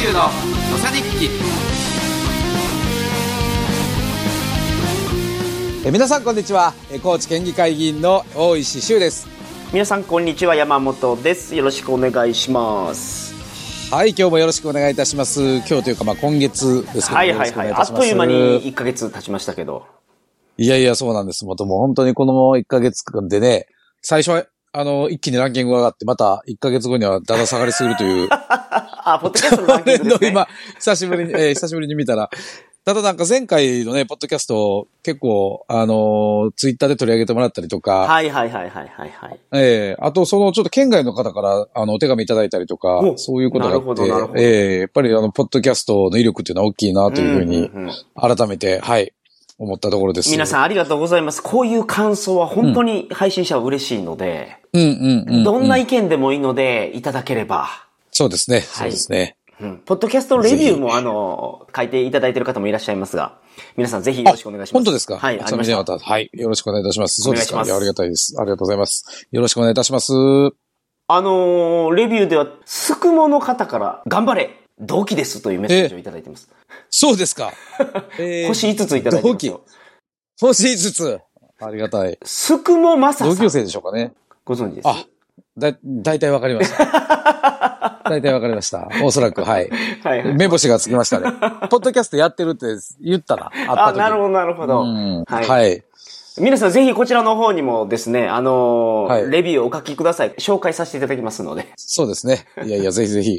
修の土佐日記。え皆さんこんにちは。え高知県議会議員の大石修です。皆さんこんにちは山本です。よろしくお願いします。はい今日もよろしくお願いいたします。今日というかまあ今月ですけどはいはいはい。あっという間に1ヶ月経ちましたけど。いやいやそうなんです。もとも本当にこの1ヶ月間でね最初はあの、一気にランキングが上がって、また1ヶ月後にはだだ下がりするという。あ、ポッドキャストのランキングですね。今、久しぶりに、えー、久しぶりに見たら、ただなんか前回のね、ポッドキャスト結構、あのー、ツイッターで取り上げてもらったりとか。はいはいはいはいはい、はい。ええー、あとそのちょっと県外の方から、あの、お手紙いただいたりとか、そういうことがあって、ええー、やっぱりあの、ポッドキャストの威力っていうのは大きいなというふうに、改めて、はい、思ったところです。皆さんありがとうございます。こういう感想は本当に配信者は嬉しいので、うんうんうん、どんな意見でもいいので、いただければ。そうですね。そうですね。うん。ポッドキャストレビューも、あの、書いていただいている方もいらっしゃいますが、皆さんぜひよろしくお願いします。本当ですか？はい、ありました。はい、よろしくお願いいたします。そうですか。ありがたいです。ありがとうございます。よろしくお願いいたします。あのー、レビューでは、すくもの方から、頑張れ同期ですというメッセージをいただいてます。そうですか。えー、星5ついただいてます。同期。星5つ。ありがたい。すくもまさ同級生でしょうかね。ご存知です？あ、だ、大体わかりました。大体わかりました。おそらく、はい。はい、目星がつきましたね。ポッドキャストやってるって言ったら、ああ、なるほど、なるほど。はい。はい。皆さんぜひこちらの方にもですね、あのーはい、レビューをお書きください。紹介させていただきますので。そうですね。いやいや、ぜひぜひ。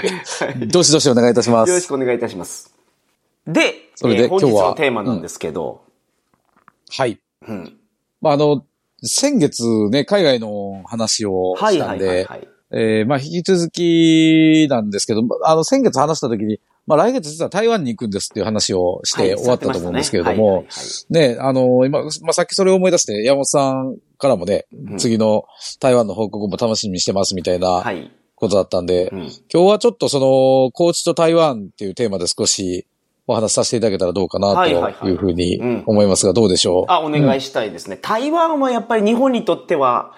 どしどしお願いいたします。よろしくお願いいたします。で、それで、えー、本日のテーマなんですけど。うん、はい。うん。まあ、あの、先月ね、海外の話をしたんで、はいはいはい、はい、えー、まあ、引き続きなんですけど、あの、先月話した時に、まあ、来月実は台湾に行くんですっていう話をして終わったと思うんですけれども、ね、あの、今、まあ、さっきそれを思い出して、山本さんからもね、うん、次の台湾の報告も楽しみにしてますみたいなことだったんで、はいうん、今日はちょっとその、高知と台湾っていうテーマで少しお話しさせていただけたらどうかなというふうに思いますが、どうでしょう、あ、お願いしたいですね。台湾はやっぱり日本にとっては、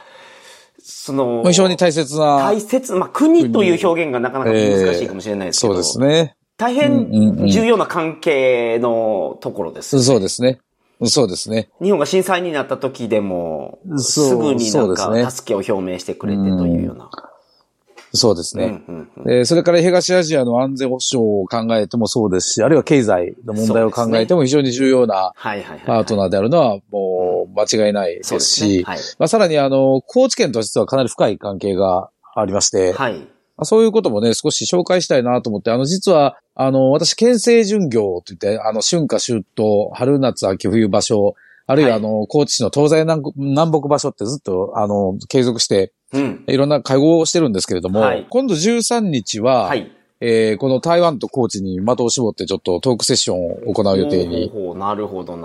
その、非常に大切な。大切、まあ、国という表現がなかなか難しいかもしれないですけど、えー、そうですね。大変重要な関係のところです、ねそうですね。そうですね。日本が震災になった時でも、すぐになんか助けを表明してくれてというような。そうですね、うんうんうん、それから東アジアの安全保障を考えてもそうですし、あるいは経済の問題を考えても非常に重要なパートナーであるのはもう間違いないですし、ね。はい、まあ、さらにあの、高知県と実はかなり深い関係がありまして、はい、そういうこともね、少し紹介したいなと思って、あの、実は、あの、私、県政巡業といって、あの、春夏秋冬、春夏秋冬場所、あるいはあの、高知市の東西南北場所ってずっと、あの、継続して、うん、いろんな会合をしてるんですけれども、はい、今度13日は、はい、えー、この台湾と高知に的を絞ってちょっとトークセッションを行う予定に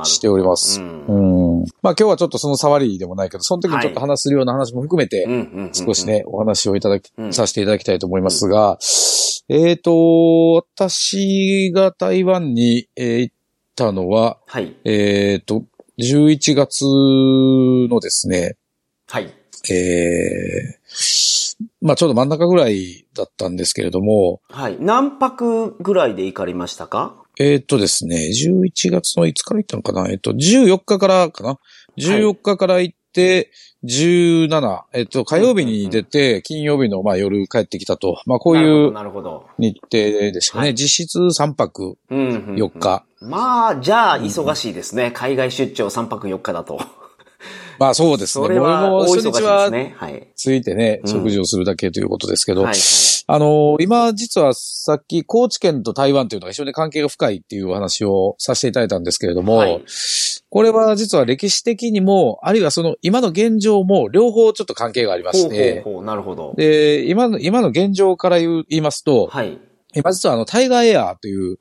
しております。うん、まあ今日はちょっとその触りでもないけど、その時にちょっと話するような話も含めて、少しね、お話をいただき、させていただきたいと思いますが、えっ、ー、と、私が台湾に、えー、行ったのは、はい、えっ、ー、と、11月のですね、はい。えー、まあちょうど真ん中ぐらいだったんですけれども。はい。何泊ぐらいで行かれましたか？えー、っとですね、11月のいつから行ったのかな？えっと、14日からかな ?14 日から行って、17、えっと、火曜日に出て、金曜日のまあ夜帰ってきたと。まあこういう日程でしたね。実質3泊4日。まあ、じゃあ忙しいですね。海外出張3泊4日だと。まあそうですね。それはも初日はついてね、食事をするだけということですけど、あの、今実はさっき高知県と台湾というのが非常に関係が深いっていうお話をさせていただいたんですけれども、はい、これは実は歴史的にも、あるいはその今の現状も両方ちょっと関係がありまして、ほうほうなるほど。で、今の、今の現状から言いますと、はい、今実はあのタイガーエアーという、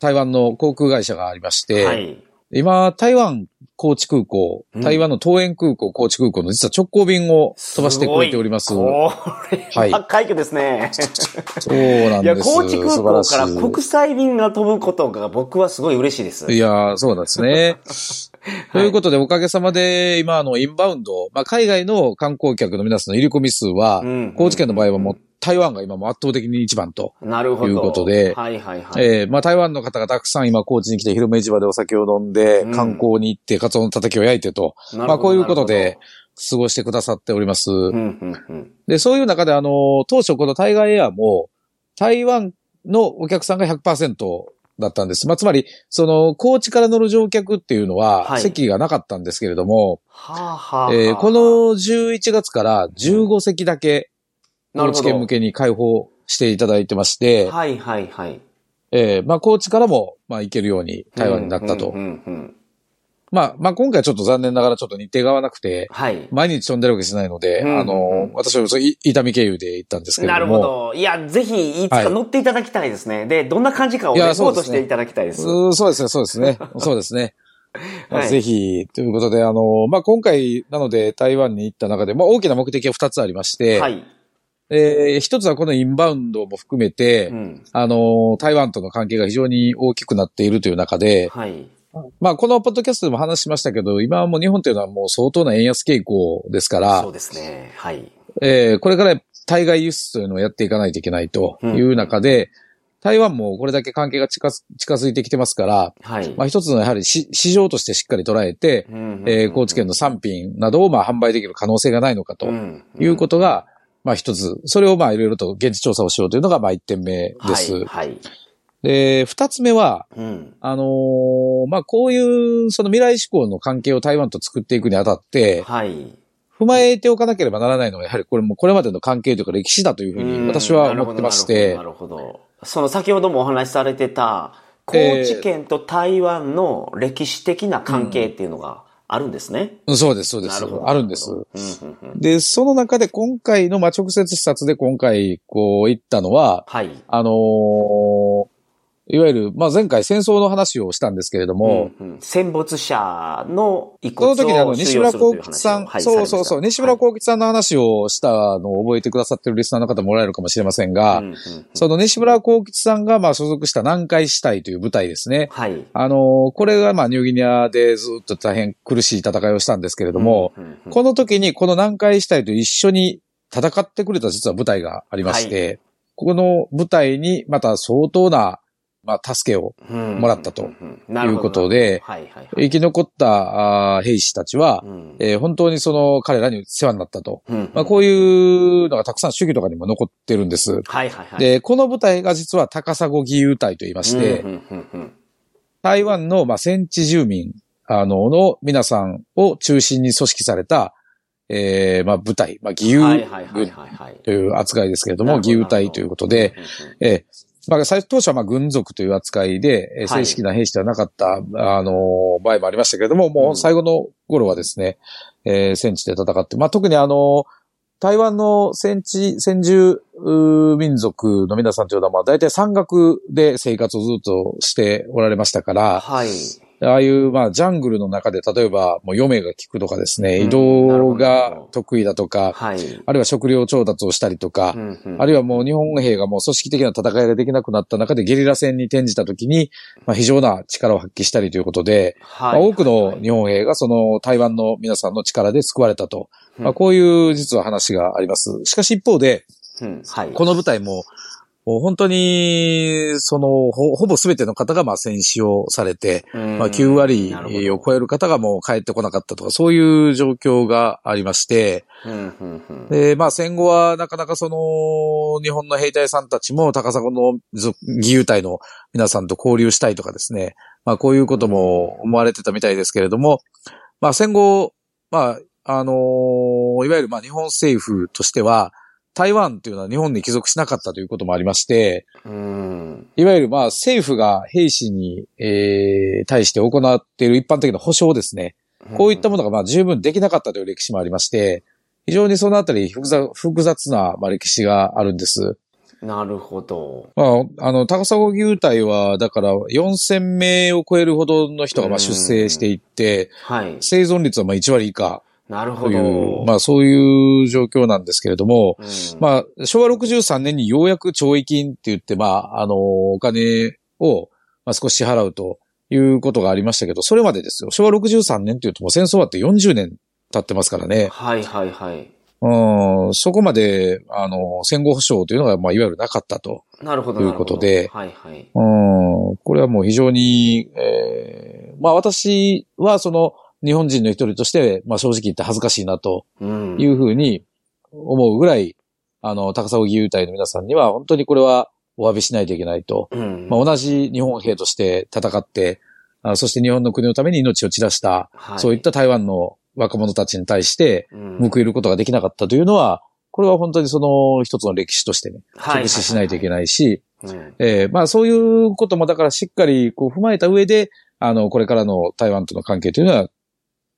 台湾の航空会社がありまして、はい。今、台湾高知空港、台湾の東園空港、高知空港の実は直行便を飛ばしてくれております。これはい。快挙ですね。そうなんです。いや、高知空港から国際便が飛ぶことが僕はすごい嬉しいです。いや、そうなんですね。ということで、おかげさまで、今、あの、インバウンド、まあ、海外の観光客の皆さんの入り込み数は、高知県の場合はもう台湾が今も圧倒的に一番と。なるほど。いうことで。はいはいはい。えー、まあ台湾の方がたくさん今高知に来て広め市場でお酒を飲んで、観光に行って、カツオのたたきを焼いてと。まあこういうことで、過ごしてくださっております。うんうんうん、で、そういう中であの、当初このタイガーエアも、台湾のお客さんが100%だったんです。まあ、つまり、その、高知から乗る乗客っていうのは、席がなかったんですけれども、はい、えー、この11月から15席だけ、高知県向けに開放していただいてまして、はいはいはい。えー、まあ、高知からも、まあ、行けるように台湾になったと。うんうんうんうんまあ、まあ今回ちょっと残念ながらちょっと日程が合わなくて、はい。毎日飛んでるわけじゃないので、うん、あの、私は伊丹経由で行ったんですけれども。なるほど。いや、ぜひ、いつか乗っていただきたいですね。はい、で、どんな感じかをレポートしていただきたいです。うそうですね、そうですね。そうですね。はい、ぜひ、ということで、あの、まあ、今回、なので台湾に行った中で、まあ、大きな目的は2つありまして、はい。えー、一つはこのインバウンドも含めて、うん、あの、台湾との関係が非常に大きくなっているという中で、はい。まあ、このポッドキャストでも話しましたけど、今はもう日本というのはもう相当な円安傾向ですから、そうですね。はい。えー、これから対外輸出というのをやっていかないといけないという中で、うん、台湾もこれだけ関係が近近づいてきてますから、はい。まあ一つのやはり市場としてしっかり捉えて、え高知県の産品などをまあ販売できる可能性がないのかということが、まあ一つ、それをまあいろいろと現地調査をしようというのがまあ一点目です。はい。はいで、二つ目は、うん、あのー、まあ、こういう、その未来志向の関係を台湾と作っていくにあたって、はい。踏まえておかなければならないのは、やはりこれもこれまでの関係というか歴史だというふうに私は思ってまして。なるほど。ほどその先ほどもお話しされてた、高知県と台湾の歴史的な関係っていうのがあるんですね。うん、そうです、そうです。あるんです。で、その中で今回の、まあ、直接視察で今回、こう、行ったのは、はい。あのーいわゆる、まあ、前回戦争の話をしたんですけれども、うんうん、戦没者の遺骨をその時にあの、西村幸吉さん、はい、そうそうそう、西村幸吉さんの話をしたのを覚えてくださってるリスナーの方もおられるかもしれませんが、うんうんうん、その西村幸吉さんがまあ所属した南海死体という部隊ですね。はい。あの、これがまあニューギニアでずっと大変苦しい戦いをしたんですけれども、うんうんうん、この時にこの南海死体と一緒に戦ってくれた実は部隊がありまして、はい。この部隊にまた相当なまあ、助けをもらったということで、生き残った兵士たちは、えー、本当にその彼らに世話になったと。まあ、こういうのがたくさん主義とかにも残ってるんです。で、この部隊が実は高砂義勇隊と言いまして、台湾のまあ戦地住民あのの皆さんを中心に組織された、えー、まあ部隊、まあ義勇という扱いですけれども、義勇隊ということで、えーまあ、最当初はまあ軍属という扱いで、正式な兵士ではなかった、はい、あの、場合もありましたけれども、もう最後の頃はですね、うん、えー、戦地で戦って、まあ、特にあの、台湾の戦地、戦住民族の皆さんというのは、まあ、大体山岳で生活をずっとしておられましたから、はい。ああいう、まあ、ジャングルの中で、例えば、もう嫁が効くとかですね、移動が得意だとか、はい、あるいは食料調達をしたりとか、うんうん、あるいはもう日本兵がもう組織的な戦いができなくなった中でゲリラ戦に転じた時に、まあ、非常な力を発揮したりということで、はい、まあ、多くの日本兵がその台湾の皆さんの力で救われたと、まあ、こういう実は話があります。しかし一方で、うんはい、この部隊も、もう本当に、その、ほ、ほぼ全ての方がまあ戦死をされて、まあ9割を超える方がもう帰ってこなかったとか、そういう状況がありまして、で、まあ戦後はなかなかその、日本の兵隊さんたちも高砂の義勇隊の皆さんと交流したいとかですね、まあこういうことも思われてたみたいですけれども、まあ戦後、まあ、あのいわゆるまあ日本政府としては、台湾っていうのは日本に帰属しなかったということもありまして、いわゆるまあ政府が兵士に、えー、対して行っている一般的な保障ですね。こういったものがまあ十分できなかったという歴史もありまして、非常にそのあたり複雑複雑なまあ歴史があるんです。なるほど。まあ、あの、高砂義勇隊は、だから4000名を超えるほどの人がまあ出征していって、はい、生存率はまあ1割以下なるほど。まあそういう状況なんですけれども、うん、まあ昭和63年にようやく懲役金って言って、まああの、お金を、まあ、少し支払うということがありましたけど、それまでですよ。昭和63年って言うともう戦争終わって40年経ってますからね。はいはいはい。うん、そこまで、あの、戦後保障というのが、まあ、いわゆるなかったと。なるほど。いうことで、はいはい。うん、これはもう非常に、えー、まあ私はその、日本人の一人として、まあ正直言って恥ずかしいなというふうに思うぐらい、うん、あの、高砂義勇隊の皆さんには本当にこれはお詫びしないといけないと。うん、まあ同じ日本兵として戦って、あそして日本の国のために命を散らした、はい、そういった台湾の若者たちに対して、報いることができなかったというのは、これは本当にその一つの歴史としてね、直視しないといけないし、えまあそういうこともだからしっかりこう踏まえた上で、あの、これからの台湾との関係というのは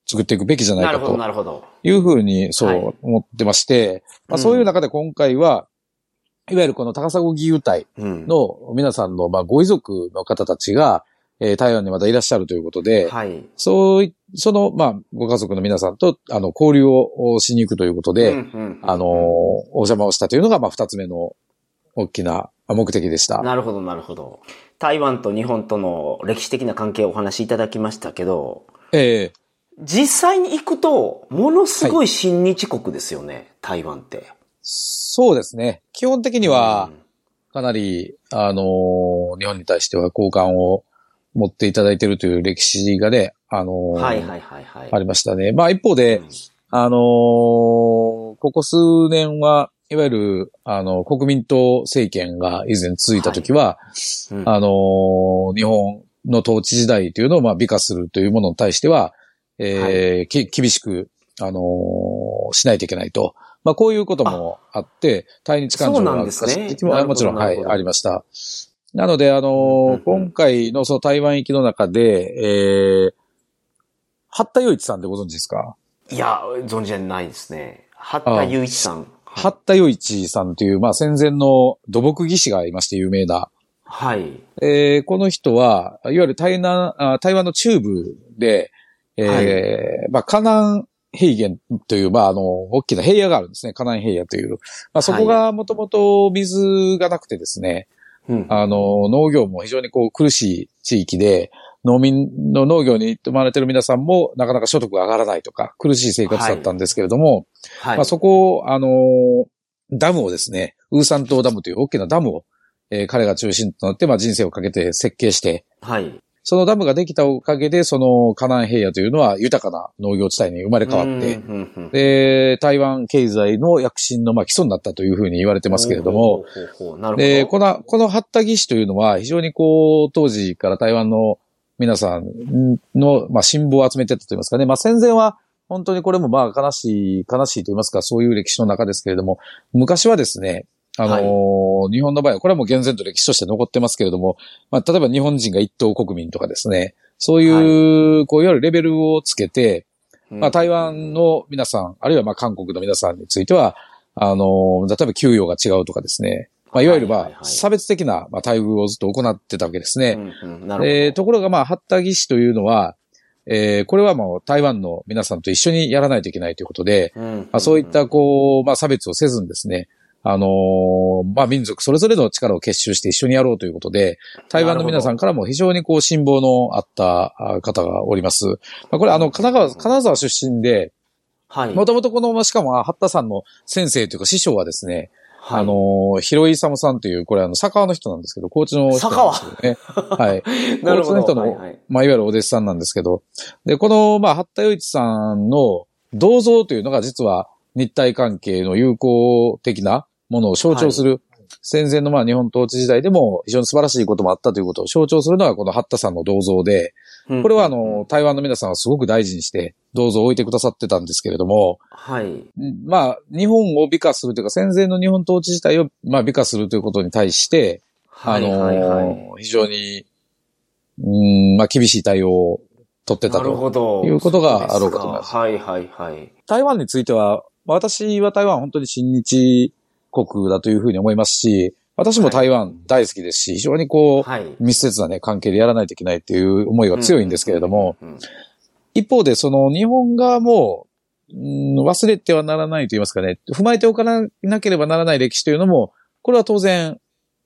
作っていくべきじゃないかと。なるほど、いうふうに、そう思ってまして、はい、まあそういう中で今回は、いわゆるこの高砂義勇隊の皆さんの、まあご遺族の方たちが、えー、台湾にまたいらっしゃるということで、はい。そうい、その、まあ、ご家族の皆さんと、あの、交流をしに行くということで、あの、お邪魔をしたというのが、まあ、二つ目の大きな目的でした。なるほど、なるほど。台湾と日本との歴史的な関係をお話しいただきましたけど、ええー、実際に行くと、ものすごい親日国ですよね、はい、台湾って。そうですね。基本的には、かなり、あのー、日本に対しては好感を持っていただいているという歴史がね、あのー、はいはいはいはい。ありましたね。まあ一方で、うん、あのー、ここ数年は、いわゆる、あの、国民党政権が以前続いたときは、はいうん、あのー、日本の統治時代というのをまあ美化するというものに対しては、えー、はい、厳しく、あのしないといけないと。まあこういうこともあって、対日感情が、ね、もちろん、はい、ありました。なので、あのー、今回のその台湾行きの中で、えー、八田雄一さんでご存知ですか？いや、存じないですね。八田雄一さん。八田雄一さんという、まあ戦前の土木技師がいまして有名な。はい。えー、この人は、いわゆる台南台湾の中部で、えー、はい、まあ、河南平原という、まあ、あの、大きな平野があるんですね。河南平野という。まあ、そこがもともと水がなくてですね、あの、農業も非常にこう苦しい地域で、農民の農業に生まれてる皆さんもなかなか所得が上がらないとか、苦しい生活だったんですけれども、はい、まあ、そこを、あの、ダムをですね、ウーサン島ダムという大きなダムを、えー、彼が中心となって、まあ、人生をかけて設計して、はい。そのダムができたおかげで、その河南平野というのは豊かな農業地帯に生まれ変わって、で、台湾経済の躍進のまあ基礎になったというふうに言われてますけれども、で、この、この八田義士というのは非常にこう、当時から台湾の皆さんの、まあ、辛抱を集めてたと言いますかね。まあ、戦前は本当にこれもまあ悲しい、悲しいと言いますか、そういう歴史の中ですけれども、昔はですね、あのーはい、日本の場合は、これはもう厳然と歴史として残ってますけれども、まあ、例えば日本人が一等国民とかですね、そういう、はい、こう、いわゆるレベルをつけて、まあ、台湾の皆さん、あるいはまあ、韓国の皆さんについては、あのー、例えば給与が違うとかですね、まあ、いわゆるまあ、差別的なまあ待遇をずっと行ってたわけですね。えところがまあ、八田義士というのは、えー、これはもう台湾の皆さんと一緒にやらないといけないということで、まあ、そういったこう、まあ、差別をせずにですね、あのー、まあ、民族それぞれの力を結集して一緒にやろうということで、台湾の皆さんからも非常にこう、辛抱のあった方がおります。まあ、これあの、神奈川、金沢出身で、はい。もともとこの、しかも、八田さんの先生というか師匠はですね、はい、あの、広井勇さんという、これあの、佐川の人なんですけど、高知の人なんですけどね。はい。なるほど。高知の人の、はいはい、まあ、いわゆるお弟子さんなんですけど、で、この、まあ、八田洋一さんの銅像というのが実は日体関係の友好的なものを象徴する、はい、戦前のまあ日本統治時代でも非常に素晴らしいこともあったということを象徴するのがこの八田さんの銅像で、これはあの、台湾の皆さんはすごく大事にして銅像を置いてくださってたんですけれども、はい。まあ、日本を美化するというか、戦前の日本統治自体をまあ美化するということに対して、あの、非常に、うん、まあ厳しい対応を取ってたということがあろうかと思います。はいはいはい。台湾については、私は台湾本当に親日国だというふうに思いますし、私も台湾大好きですし、非常にこう、はい、密接なね、関係でやらないといけないっていう思いが強いんですけれども、一方でその日本側も、ん、忘れてはならないと言いますかね、踏まえておかなければならない歴史というのも、これは当然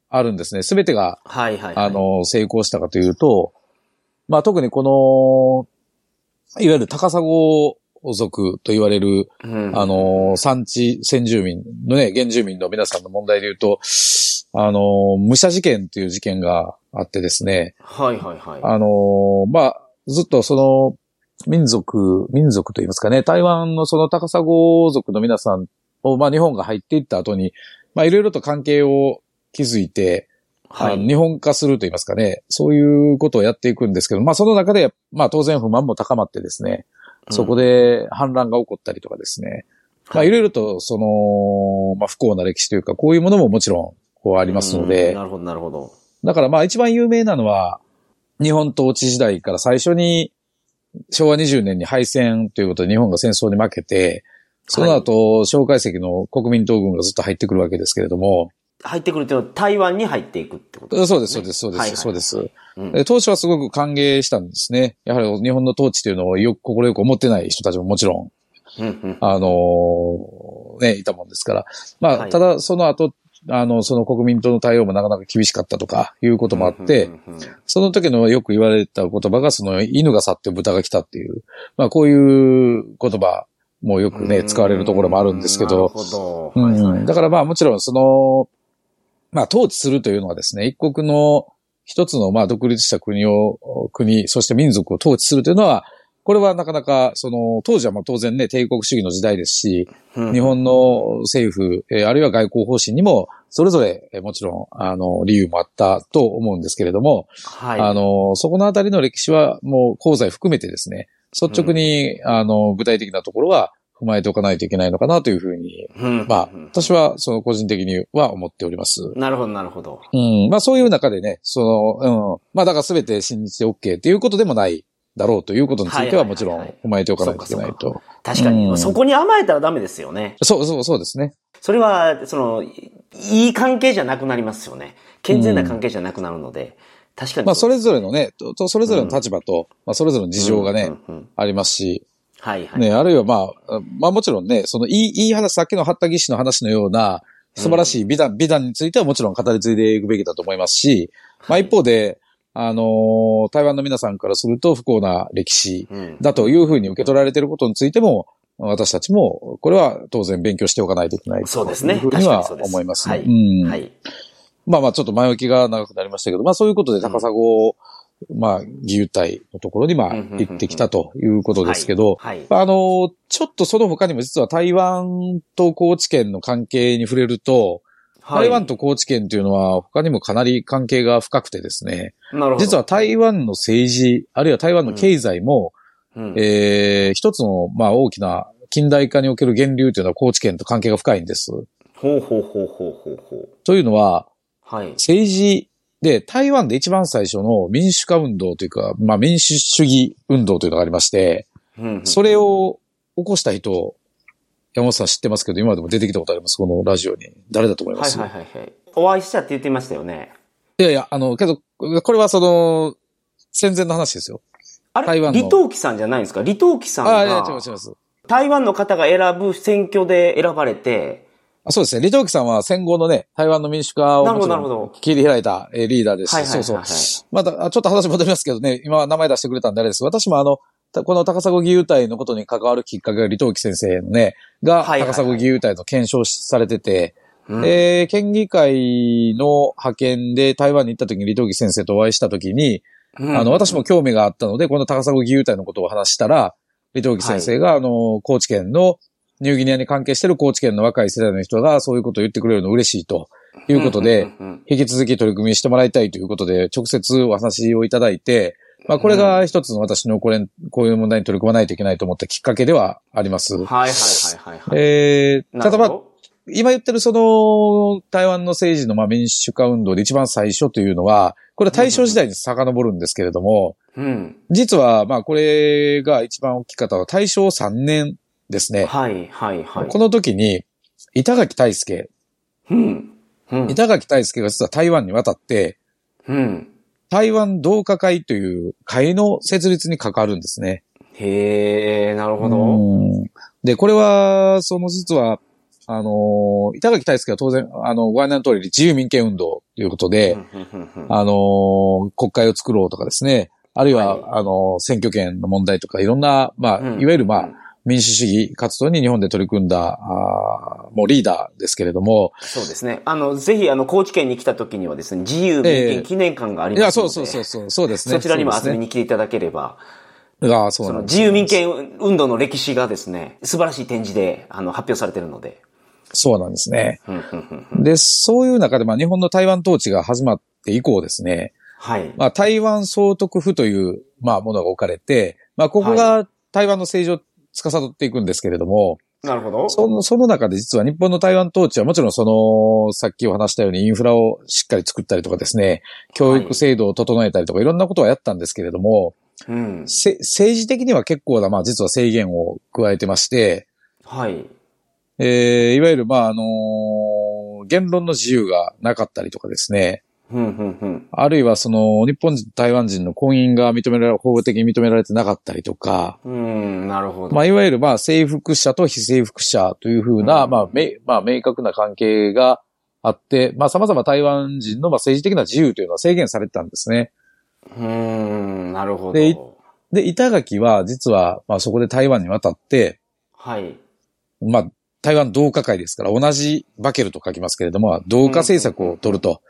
あるんですね。すべてが、はいはい、はい、あの、成功したかというと、まあ特にこの、いわゆる高砂族と言われる、うん、あの、産地先住民のね、原住民の皆さんの問題で言うと、あの、武者事件っていう事件があってですね。はいはいはい。あの、まあ、ずっとその、民族、民族と言いますかね、台湾のその高砂族の皆さんを、まあ日本が入っていった後に、まあいろいろと関係を築いて、はい、日本化すると言いますかね、そういうことをやっていくんですけど、まあその中で、まあ当然不満も高まってですね、そこで反乱が起こったりとかですね、うん、まあいろいろとその、まあ不幸な歴史というか、こういうものももちろん、こうありますので、なるほど、なるほど。だからまあ一番有名なのは、日本統治時代から最初に昭和20年に敗戦ということで日本が戦争に負けて、その後、蒋介石の国民党軍がずっと入ってくるわけですけれども。入ってくるっていうのは台湾に入っていくってこと？ですね。そうです、そうです、そうです、そうです。当初はすごく歓迎したんですね。やはり日本の統治というのをよく、心よく思ってない人たちももちろん、あのね、いたもんですから。まあ、ただその後、あの、その国民党の対応もなかなか厳しかったとかいうこともあって、その時のよく言われた言葉が、その犬が去って豚が来たっていう、まあこういう言葉もよくね、使われるところもあるんですけど、だからまあもちろんその、まあ統治するというのはですね、一国の一つのまあ独立した国を、国、そして民族を統治するというのは、これはなかなか、その、当時はまあ当然ね、帝国主義の時代ですし、日本の政府、えー、あるいは外交方針にも、それぞれ、えー、もちろん、あの、理由もあったと思うんですけれども、はい、あの、そこのあたりの歴史はもう、功罪含めてですね、率直に、あの、具体的なところは踏まえておかないといけないのかなというふうに、まあ、私は、その個人的には思っております。なるほど、なるほど。うん。まあ、そういう中でね、その、うん。まあ、だからすべて新日で OK っていうことでもないだろうということについてはもちろん踏まえておかないといけないと。確かに、うん、そこに甘えたらダメですよね。そうそうそうですね。それは、その、いい関係じゃなくなりますよね。健全な関係じゃなくなるので。確かに。まあ、それぞれのね、と、それぞれの立場と、まあ、それぞれの事情がね、ありますし、はいはい。ね、あるいはまあ、まあもちろんね、そのいい、いい話、さっきの八田義士の話のような、素晴らしい美談、美談についてはもちろん語り継いでいくべきだと思いますし、まあ一方で、あのー、台湾の皆さんからすると不幸な歴史だというふうに受け取られていることについても、私たちも、これは当然勉強しておかないといけないそうですね。というふうには思いますね。はい。うん、はい。まあまあちょっと前置きが長くなりましたけど、まあそういうことで高砂を、まあ、義勇隊のところに、まあ、行ってきたということですけど、あの、ちょっとその他にも実は台湾と高知県の関係に触れると、台湾と高知県というのは他にもかなり関係が深くてですね。実は台湾の政治、あるいは台湾の経済も、うん、えー、一つの、まあ、大きな近代化における源流というのは高知県と関係が深いんです。ほうほうほうほうほうほう。というのは、はい、政治で、台湾で一番最初の民主化運動というか、まあ民主主義運動というのがありまして、それを起こした人、山本さん知ってますけど、今でも出てきたことあります、このラジオに。誰だと思います？はいはいはい。お会いしたって言ってましたよね。いやいや、あの、けど、これはその、戦前の話ですよ。あれ？台湾の。李登輝さんじゃないんですか？李登輝さんが。あ、いや、違います、違います。台湾の方が選ぶ選挙で選ばれて、そうですね。李登輝さんは戦後のね、台湾の民主化を切り開いたリーダーです。し、そうそう。また、ちょっと話戻りますけどね、今名前出してくれたんであれです。私もあの、この高砂義勇隊のことに関わるきっかけが李登輝先生のね、が、高砂義勇隊の検証されてて、で、県議会の派遣で台湾に行った時に李登輝先生とお会いした時に、うん、あの、私も興味があったので、この高砂義勇隊のことを話したら、李登輝先生が、はい、あの、高知県のニューギニアに関係している高知県の若い世代の人がそういうことを言ってくれるの嬉しいと。いうことで、引き続き取り組みしてもらいたいということで、直接お話をいただいて、まあこれが一つの私のこれ、こういう問題に取り組まないといけないと思ったきっかけではあります。はいはいはいはい、えー、ただまあ、今言ってるその台湾の政治のまあ民主化運動で一番最初というのは、これは大正時代に遡るんですけれども、うん、実はまあこれが一番大きかったのは大正3年ですね。はい、はい、はい。この時に、板垣大輔。うん。うん、板垣大輔が実は台湾に渡って、うん。台湾同化会という会の設立に関わるんですね。へえ、なるほど。で、これは、その実は、あの、板垣大輔は当然、あの、ご案内の通り自由民権運動ということで、あの、国会を作ろうとかですね、あるいは、はい、あの、選挙権の問題とか、いろんな、まあ、いわゆるまあ、民主主義活動に日本で取り組んだ、あもうリーダーですけれども。そうですね。あの、ぜひ、あの、高知県に来た時にはですね、自由民権記念館がありますので、えー、いや、そうそうそう、そうですね。そちらにも遊びに来ていただければ。そうなんです、自由民権運動の歴史がですね、素晴らしい展示で、あの、発表されているので。そうなんですね。で、そういう中で、まあ、日本の台湾統治が始まって以降ですね、はい。まあ、台湾総督府という、まあ、ものが置かれて、まあ、ここが台湾の政治を司っていくんですけれども、なるほど。その、その中で実は日本の台湾統治はもちろんその、さっきお話したようにインフラをしっかり作ったりとかですね、教育制度を整えたりとかいろんなことはやったんですけれども、うん、政治的には結構な、まあ実は制限を加えてまして、はい。えー、いわゆる、まあ、あのー、言論の自由がなかったりとかですね。うんうんうん、あるいはその、日本人と台湾人の婚姻が認められ、法的に認められてなかったりとか。うん、なるほど。まあ、いわゆる、まあ、征服者と非征服者というふうな、うん、まあ、め、まあ、明確な関係があって、まあ、様々台湾人の、まあ、政治的な自由というのは制限されてたんですね。うん、なるほど。で、で、板垣は、実は、まあ、そこで台湾に渡って、はい。まあ、台湾同化会ですから、同じバケルと書きますけれども、同化政策を取ると。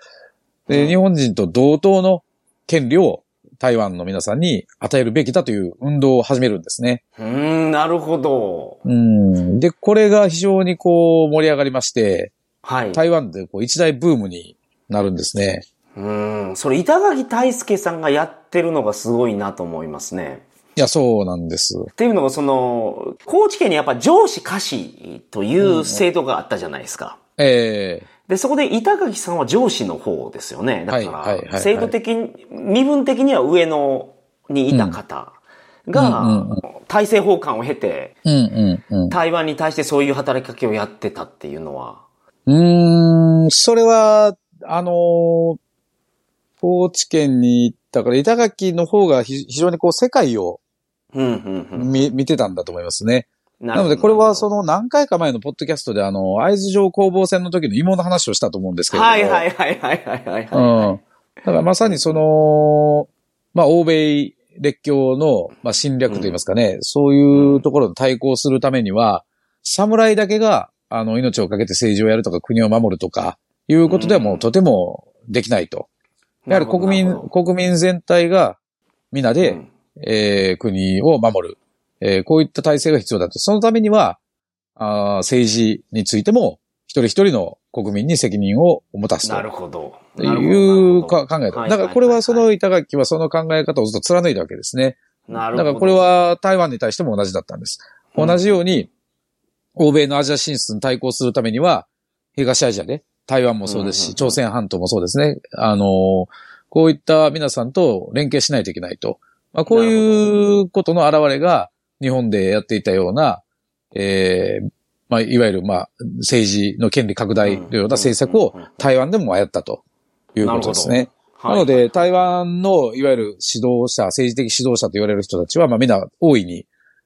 で、日本人と同等の権利を台湾の皆さんに与えるべきだという運動を始めるんですね。うん、なるほど。うん。で、これが非常にこう盛り上がりまして、はい。台湾でこう一大ブームになるんですね。うん。それ、板垣大輔さんがやってるのがすごいなと思いますね。いや、そうなんです。っていうのが、その、高知県にやっぱ上司下司という制度があったじゃないですか。うん、ええーで、そこで板垣さんは上司の方ですよね。だから、制度的に、身分的には上のにいた方が、体制奉還を経て、台湾に対してそういう働きかけをやってたっていうのは。うん、それは、あの、高知県に行ったから、板垣の方が非常にこう世界を見てたんだと思いますね。なので、これはその何回か前のポッドキャストであの、合図上攻防戦の時の芋の話をしたと思うんですけどはいはいはいはいはいはい、うん。だからまさにその、まあ、欧米列強の、まあ、侵略といいますかね、うん、そういうところに対抗するためには、侍だけが、あの、命をかけて政治をやるとか国を守るとか、いうことではもうとてもできないと。やはり国民、国民全体が皆で、うん、えー、国を守る。えー、こういった体制が必要だと。そのためには、あ政治についても、一人一人の国民に責任を持たすと。なるほど。いう考え方。だからこれはその板垣はその考え方をずっと貫いたわけですね。なるほど。だからこれは台湾に対しても同じだったんです。同じように、欧米のアジア進出に対抗するためには、東アジアで、台湾もそうですし、朝鮮半島もそうですね。あのー、こういった皆さんと連携しないといけないと。まあ、こういうことの表れが、日本でやっていたような、えー、まあ、いわゆる、まあ、政治の権利拡大のような政策を台湾でもやったということですね。なので、台湾のいわゆる指導者、政治的指導者と言われる人たちは、まあみんな大いに、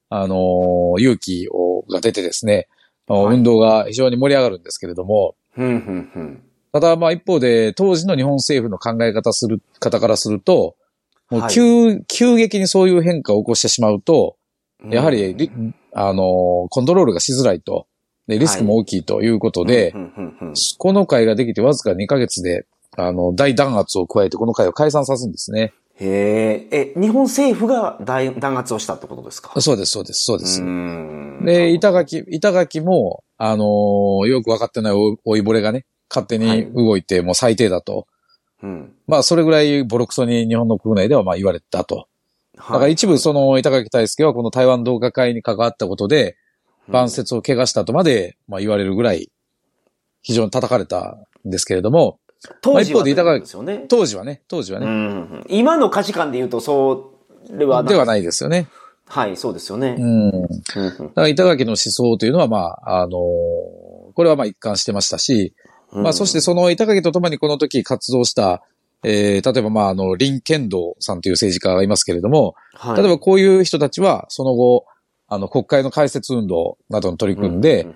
あのー、勇気をが出てですね、運動が非常に盛り上がるんですけれども、ただまあ一方で、当時の日本政府の考え方する、方からすると、もう急、急激にそういう変化を起こしてしまうと、やはり、あの、コントロールがしづらいと。で、リスクも大きいということで、この会ができてわずか2ヶ月で、あの、大弾圧を加えてこの会を解散さすんですね。へえ、え、日本政府が大弾圧をしたってことですか？そうです、そうです、そうです。で、板垣、板垣も、あのー、よくわかってない老いぼれがね、勝手に動いて、もう最低だと。うん、まあ、それぐらいボロクソに日本の国内ではまあ言われたと。だから一部その板垣大輔はこの台湾同化会に関わったことで、晩節を怪我したとまで、まあ言われるぐらい、非常に叩かれたんですけれども、当時は、ね、当時はね、当時はね。今の価値観で言うと、そうではではないですよね。はい、そうですよね。うん。だから板垣の思想というのは、まあ、あのー、これはまあ一貫してましたし、まあそしてその板垣とともにこの時活動した、えー、例えば、まあ、あの、林健道さんという政治家がいますけれども、はい、例えばこういう人たちは、その後、あの、国会の開設運動などに取り組んで、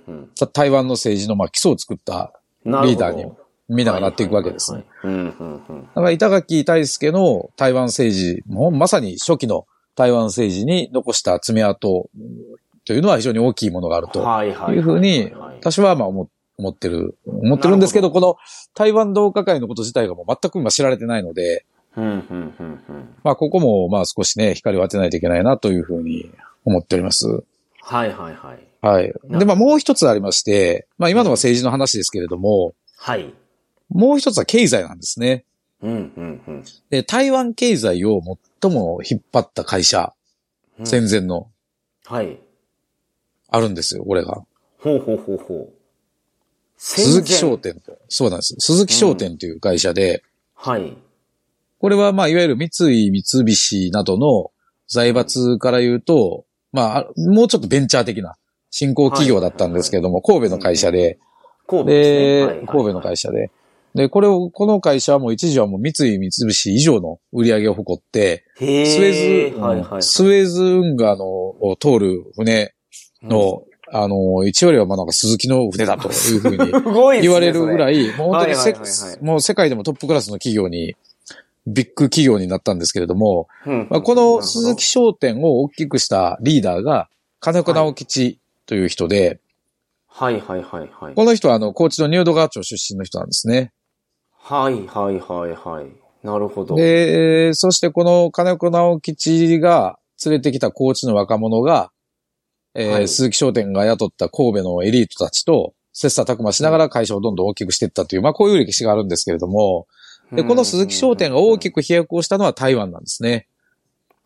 台湾の政治の、まあ、基礎を作ったリーダーに、みんながなっていくわけですね。だから、板垣大輔の台湾政治も、まさに初期の台湾政治に残した爪痕というのは非常に大きいものがあるというふうに、私はまあ思思ってる、思ってるんですけど、この台湾同化会のこと自体がもう全く今知られてないので、まあここもまあ少しね、光を当てないといけないなというふうに思っております。はいはいはい。はい。で、まあもう一つありまして、まあ今のは政治の話ですけれども、はい。もう一つは経済なんですね。うんうんうん。で、台湾経済を最も引っ張った会社、うん、戦前の。はい。あるんですよ、これが。ほうほうほうほう。鈴木商店と。そうなんです。鈴木商店という会社で、うん、はい。これは、まあ、いわゆる三井、三菱などの財閥から言うと、まあ、もうちょっとベンチャー的な新興企業だったんですけども、神戸の会社で、神戸で、神戸の会社で。で、これを、この会社はもう一時はもう三井三菱以上の売り上げを誇って、スウェズ、はいはい、スウェーズ運河のを通る船の、うん、あの、一割はまあなんか鈴木の船だというふうに 言われるぐらい、もう本当にせ、もう世界でもトップクラスの企業に、ビッグ企業になったんですけれども、まあ、この鈴木商店を大きくしたリーダーが、金子直吉という人で、はいはいはいはい。この人はあの、高知の仁淀川町出身の人なんですね。はいはいはいはい。なるほど。で、そしてこの金子直吉が連れてきた高知の若者が、えー、はい、鈴木商店が雇った神戸のエリートたちと、切磋琢磨しながら会社をどんどん大きくしていったという、まあこういう歴史があるんですけれども、で、この鈴木商店が大きく飛躍をしたのは台湾なんですね。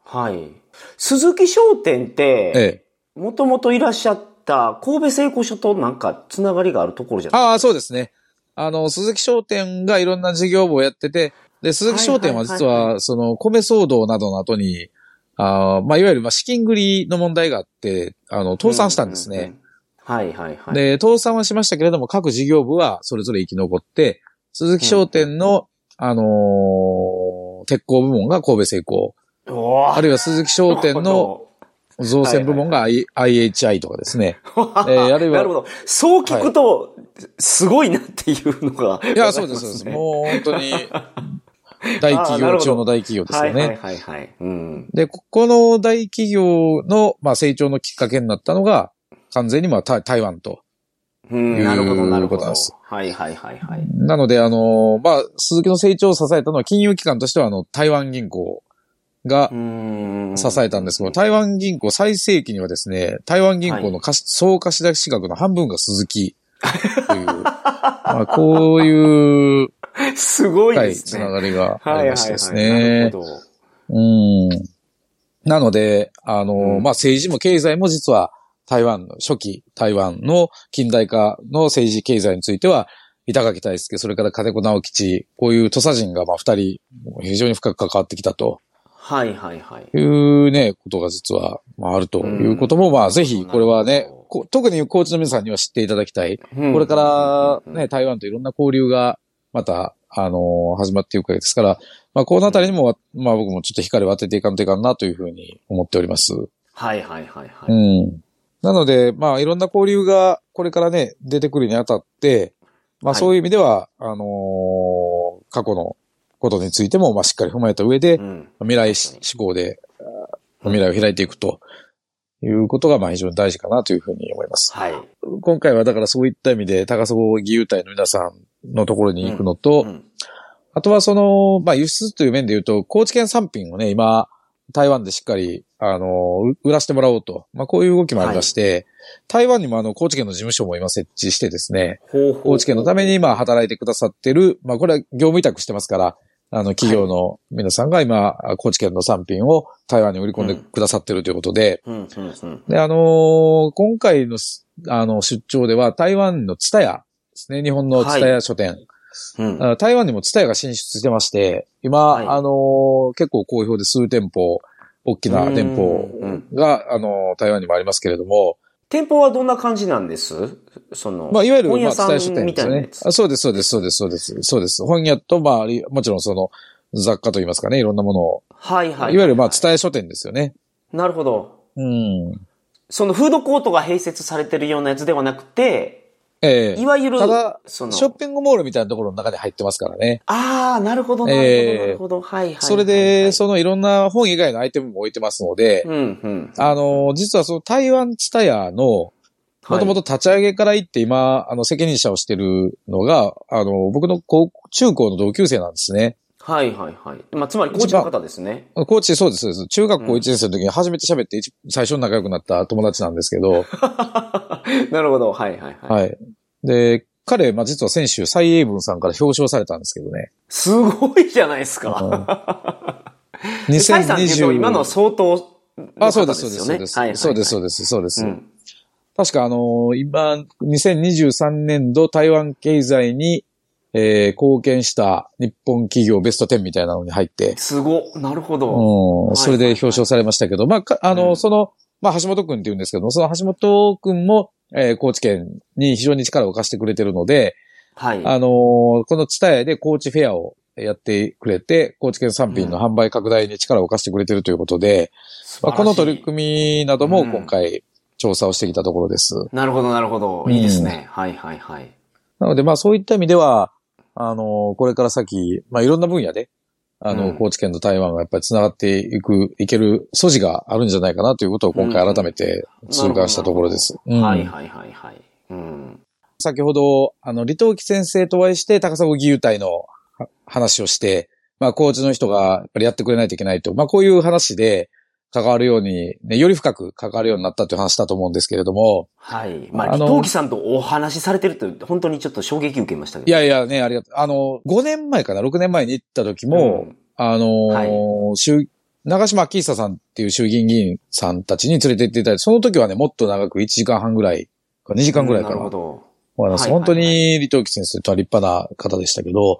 はい。鈴木商店って、ええ、もともといらっしゃった神戸製鋼所となんかつながりがあるところじゃない？ですかああ、そうですね。あの、鈴木商店がいろんな事業部をやってて、で、鈴木商店は実は、その、米騒動などの後に、あまあ、いわゆる、まあ、資金繰りの問題があって、あの、倒産したんですね。はいはいはい。で、倒産はしましたけれども、各事業部はそれぞれ生き残って、鈴木商店の、うん、あのー、鉄鋼部門が神戸製鋼。あるいは鈴木商店の造船部門が IHI とかですね。えー、あるいは。なるほど。そう聞くと、すごいなっていうのが、いや、そうです、そうです。もう本当に、大企業中の大企業ですよね。はいはいはい、うん。で、ここの大企業の、まあ、成長のきっかけになったのが、完全にまあ台湾と。うん、なるほど、なるほど。はいはいはいはい。なので、あの、まあ、鈴木の成長を支えたのは金融機関としては、あの、台湾銀行が支えたんですけど、台湾銀行最盛期にはですね、台湾銀行の貸、総貸出資額の半分が鈴木という、まあ、こういう、すごいですね。つながりがありましてですね。うん。なので、あの、うん、まあ、政治も経済も実は台湾の初期、台湾の近代化の政治経済については、板垣大輔、それから金子直吉、こういう土佐人がまあ二人、非常に深く関わってきたとはいはいはい。いうね、ことが実は、まあ、あるということも、まあ、ぜひ、これはね、特にコーチの皆さんには知っていただきたい。これからね、台湾といろんな交流が、また、あの始まっていくわけですから、まあ、このあたりにも、まあ、僕もちょっと光を当てていかんといかんなというふうに思っております。はいはいはいはい。うん。なので、まあ、いろんな交流が、これからね、出てくるにあたって、まあ、そういう意味では、あの過去のことについても、まあ、しっかり踏まえた上で、うん、未来志向で、未来を開いていくということが、まあ、非常に大事かなというふうに思います。はい。今回は、だからそういった意味で、高砂義勇隊の皆さんのところに行くのと、うんうん、あとはその、まあ、輸出という面で言うと、高知県産品をね、今、台湾でしっかり、あの、売らせてもらおうと。まあ、こういう動きもありまして、はい、台湾にもあの、高知県の事務所も今設置してですね、ほうほう高知県のために今働いてくださってる、まあ、これは業務委託してますから、あの、企業の皆さんが今、高知県の産品を台湾に売り込んでくださってるということで、で、あのー、今回の、あの、出張では台湾のツタヤですね、日本のツタヤ書店。はいうん、台湾にもツタヤが進出してまして、今、はい、あのー、結構好評で数店舗、大きな店舗が、あのー、台湾にもありますけれども、店舗はどんな感じなんです？その、まあ、いわゆる、まあ、伝え書店ですね。あそうです、そうです、そうです、そうです、そうです。本屋と、まあ、もちろんその、雑貨といいますかね、いろんなものを。はいはい。いわゆる、まあ、伝え書店ですよね。なるほど。うん。そのフードコートが併設されてるようなやつではなくて、ええいわゆる、ただ、ショッピングモールみたいなところの中に入ってますからね。ああ、なるほど、なるほど、なるほど。はい、はい。それで、そのいろんな本以外のアイテムも置いてますので、うん、うん。あの、実はその台湾ツタヤの、もともと立ち上げから行って今、あの、責任者をしてるのが、あの、僕の高中高の同級生なんですね。はいはいはい。まあ、つまり、コーチの方ですね。コーチ、そうです、そうです。中学校1年生の時に初めて喋って、最初に仲良くなった友達なんですけど。なるほど。はいはいはい。はい。で、彼、まあ、実は先週、蔡英文さんから表彰されたんですけどね。すごいじゃないですか。うん、2020今のは相当、あ、そうです、そうです、そうです。はい、そうです、そうです、そうです。確かあのー、今、2023年度台湾経済にえー、貢献した日本企業ベスト10みたいなのに入って。すごなるほど。うん。それで表彰されましたけど、まあ、あの、うん、その、まあ、橋本くんって言うんですけども、その橋本くんも、えー、高知県に非常に力を貸してくれてるので、はい。あのー、このツタヤで高知フェアをやってくれて、高知県産品の販売拡大に力を貸してくれてるということで、うん、まあ、この取り組みなども今回調査をしてきたところです。うん、なるほど、なるほど。いいですね。はいはいはい。なので、まあそういった意味では、あの、これから先、まあ、いろんな分野で、あの、うん、高知県と台湾がやっぱり繋がっていく、いける素地があるんじゃないかなということを今回改めて痛感したところです。うん、はいはいはいはい。うん、先ほど、あの、李登輝先生とお会いして高砂義勇隊の話をして、まあ、高知の人がやっぱりやってくれないといけないと、まあ、こういう話で、関わるように、ね、より深く関わるようになったという話だと思うんですけれども。はい。まあ、あの、陶器さんとお話しされてると、本当にちょっと衝撃受けましたけど。いやいやね、ありがとう。あの、5年前かな、6年前に行った時も、うん、あの、はい、長島明久さんっていう衆議院議員さんたちに連れて行っていただいて、その時はね、もっと長く1時間半ぐらい、2時間ぐらいかな。なるほど。はいはい、本当に李登輝先生とは立派な方でしたけど、